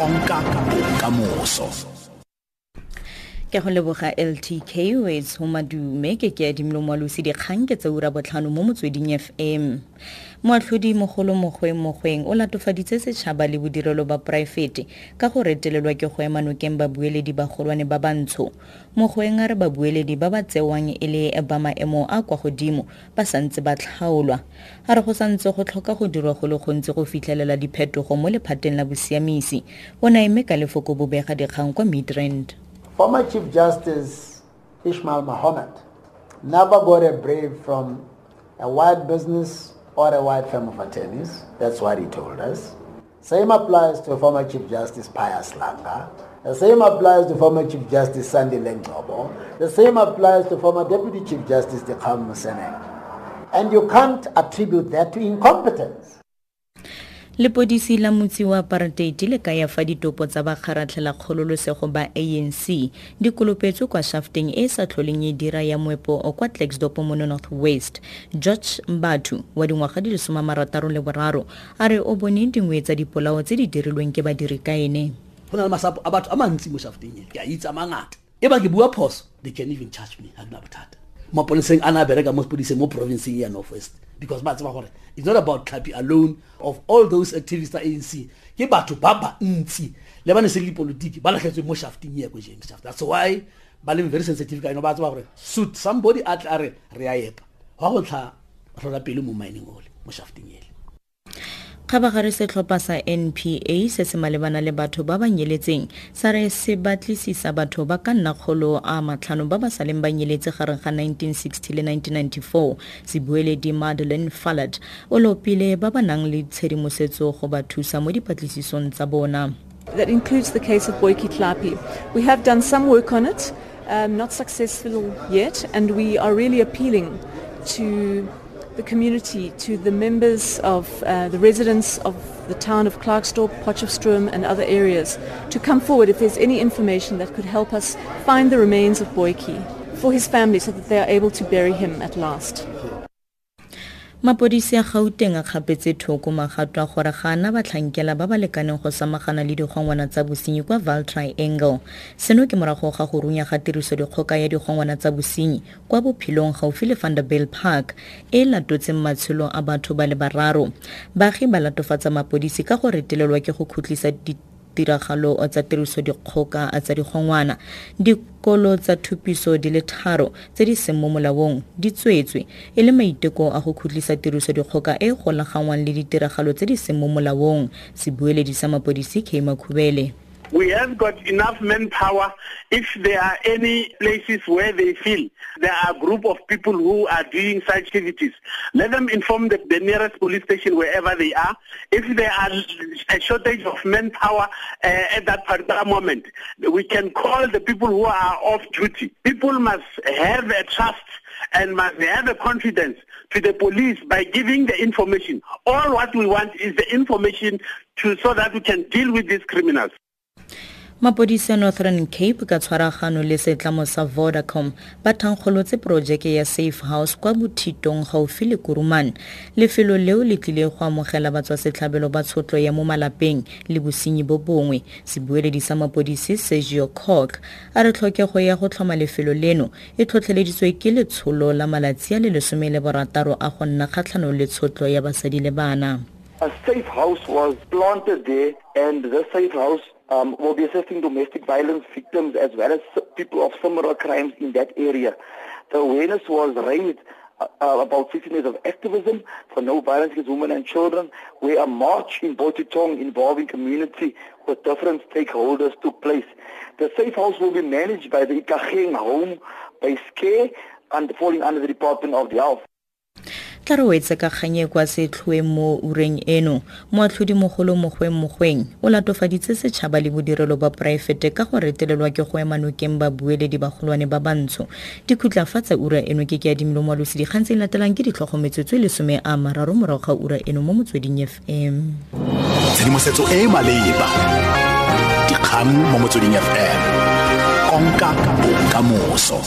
konka kamoso ke go leboga ltk wes ho madume ke ke adimelo moalosi dikgang ke tsa ura botlhano mo motsweding fm moatlhodi mogolo mokgweng mokgweng o latofaditse setšhaba le bodirelo ba poraefete ka go retelelwa ke go ema nokeng babueledi ba golwane ba bantsho. Mokgweng a re babueledi ba ba tsewang e le ba maemo a kwa godimo ba santse ba tlhaolwa. A re go santse go tlhoka go dirwa go le gontsi go fitlhelela diphetogo mo lephateng la bosiamisi. O naeme ka lefoko bobega dikgang kwa midrand Former Chief Justice Ismail Mahomed never got a brief from a white business or a white firm of attorneys. That's what he told us. Same applies to former Chief Justice Pius Langa. The same applies to former Chief Justice Sandile Ngcobo. The same applies to former Deputy Chief Justice Dikgang Moseneke. And you can't attribute that to incompetence. Lepodisi la motsi wa apartheid le kaya fa ditopo tsa bakgaratlhela kgololosego ba anc di kolopetswe kwa shafteng e e sa tlholeng e dira ya moepo kwa tlaxdop mo north west george mbatu wa dingwaga di le 6 a re o bone dingwe tsa dipolao tse di dirilweng ke badiri kaene go na le masapo a batho a mantsi mo shafteng e ke a itse mangata. E ba ke bua phoso they can even charge me ga ke bothata maponeseng a na bereka mo sepodiseng mo provinceng ya north west. Because ba tseba gore it's not about tlhapi alone of all those activists tsa anc ke batho ba bantsi. Le ba ne se le dipolotiki ba latlhetswe mo shafting ya ko james shaft. That's why ba leng very sensitive ka eno ba tseba gore suit somebody a tla a re re a epa. Go go tlha rola pele mo mining ole mo shafting ele kgabagare setlhopha sa npa se se malebana le batho ba ba nyeletseng sa re se batlisisa batho ba ka nna kgolo a matlhano ba ba saleng ba nyeletse gareng ga 1960 le 1994 sebueledi madeleine fullard o lopile ba ba nang le tshedimosetso go ba thusa mo dipatlisisong tsa bona That includes the case of Boyki Klapi. We have done some work on it, um, not successful yet, and we are really appealing to the community, to the members of uh, the residents of the town of Klerksdorp, Potchefstroom and other areas to come forward if there's any information that could help us find the remains of Boyki for his family so that they are able to bury him at last. Mapodisi a gauteng a kgapetse thoko magato a gore ga ana batlhankela ba ba lekaneng go samagana le digongwana tsa bosenyi kwa val triangle seno ke morago ga go runya ga tiriso dikgoka ya digongwana tsa bosenyi kwa bophelong gaufi le vanderbilt park e latotseng matshelo a batho ba le bararo. Baagi ba latofatsa mapodisi ka go retelelwa ke go khutlisa tiragalo tsa tiriso dikgoka tsa digongwana dikolo tsa thupiso di le tharo tse di seng mo molaong di tswetswe e le maiteko a go khutlisa tiriso dikgoka e golagangwang le ditiragalo tse di seng mo molaong. Sebueledi sa mapodisi kema khubele we have got enough manpower if there are any places where they feel there are a group of people who are doing such activities. Let them inform the, the nearest police station wherever they are. If there are a shortage of manpower uh, at that particular moment, we can call the people who are off duty. People must have a trust and must have a confidence to the police by giving the information. All what we want is the information to so that we can deal with these criminals. Mapodisi a northern cape ka tshwaragano le setlamo sa vodacom ba thankgolotse porojeke ya safe house kwa bothitong gaufi le kuruman. Lefelo leo le tlile go amogela batswasetlhabelo ba tshotlo ya mo malapeng le bosenyi bo bongwe sebueledi sa mapodisi sergio cork a re tlhokego ya go tlhoma lefelo leno e tlhotlheleditswe ke letsholo la malatsi a le lesome le borataro a go nna kgatlhanong le tshotlo ya basadi le bana. A safe house was planted there and the safe house um, will be assisting domestic violence victims as well as people of similar crimes in that area. The awareness was raised uh, about 16 years of activism for no violence against women and children, where a march in Bothithong involving community with different stakeholders took place. The safe house will be managed by the Ikacheng Home by SCARE and falling under the Department of the Health. Tla re wetse ka kganye kwa setlhoeng mo ureng eno. Moatlhodimogolo mogweng mogweng o latofaditse setšhaba le bodirelo ba poraefete ka go retelelwa ke go ema nokeng babueledi bagolwane ba bantsho. Dikhutlafatsa ura eno ke ke adimilo moalosi dikgang tse latelang ke ditlhogometsotswe lesome a mararo morago ga ura eno mo motsweding fm tshedimosetso e e maleba. Dikgang mo motsweding fm konka bokamoso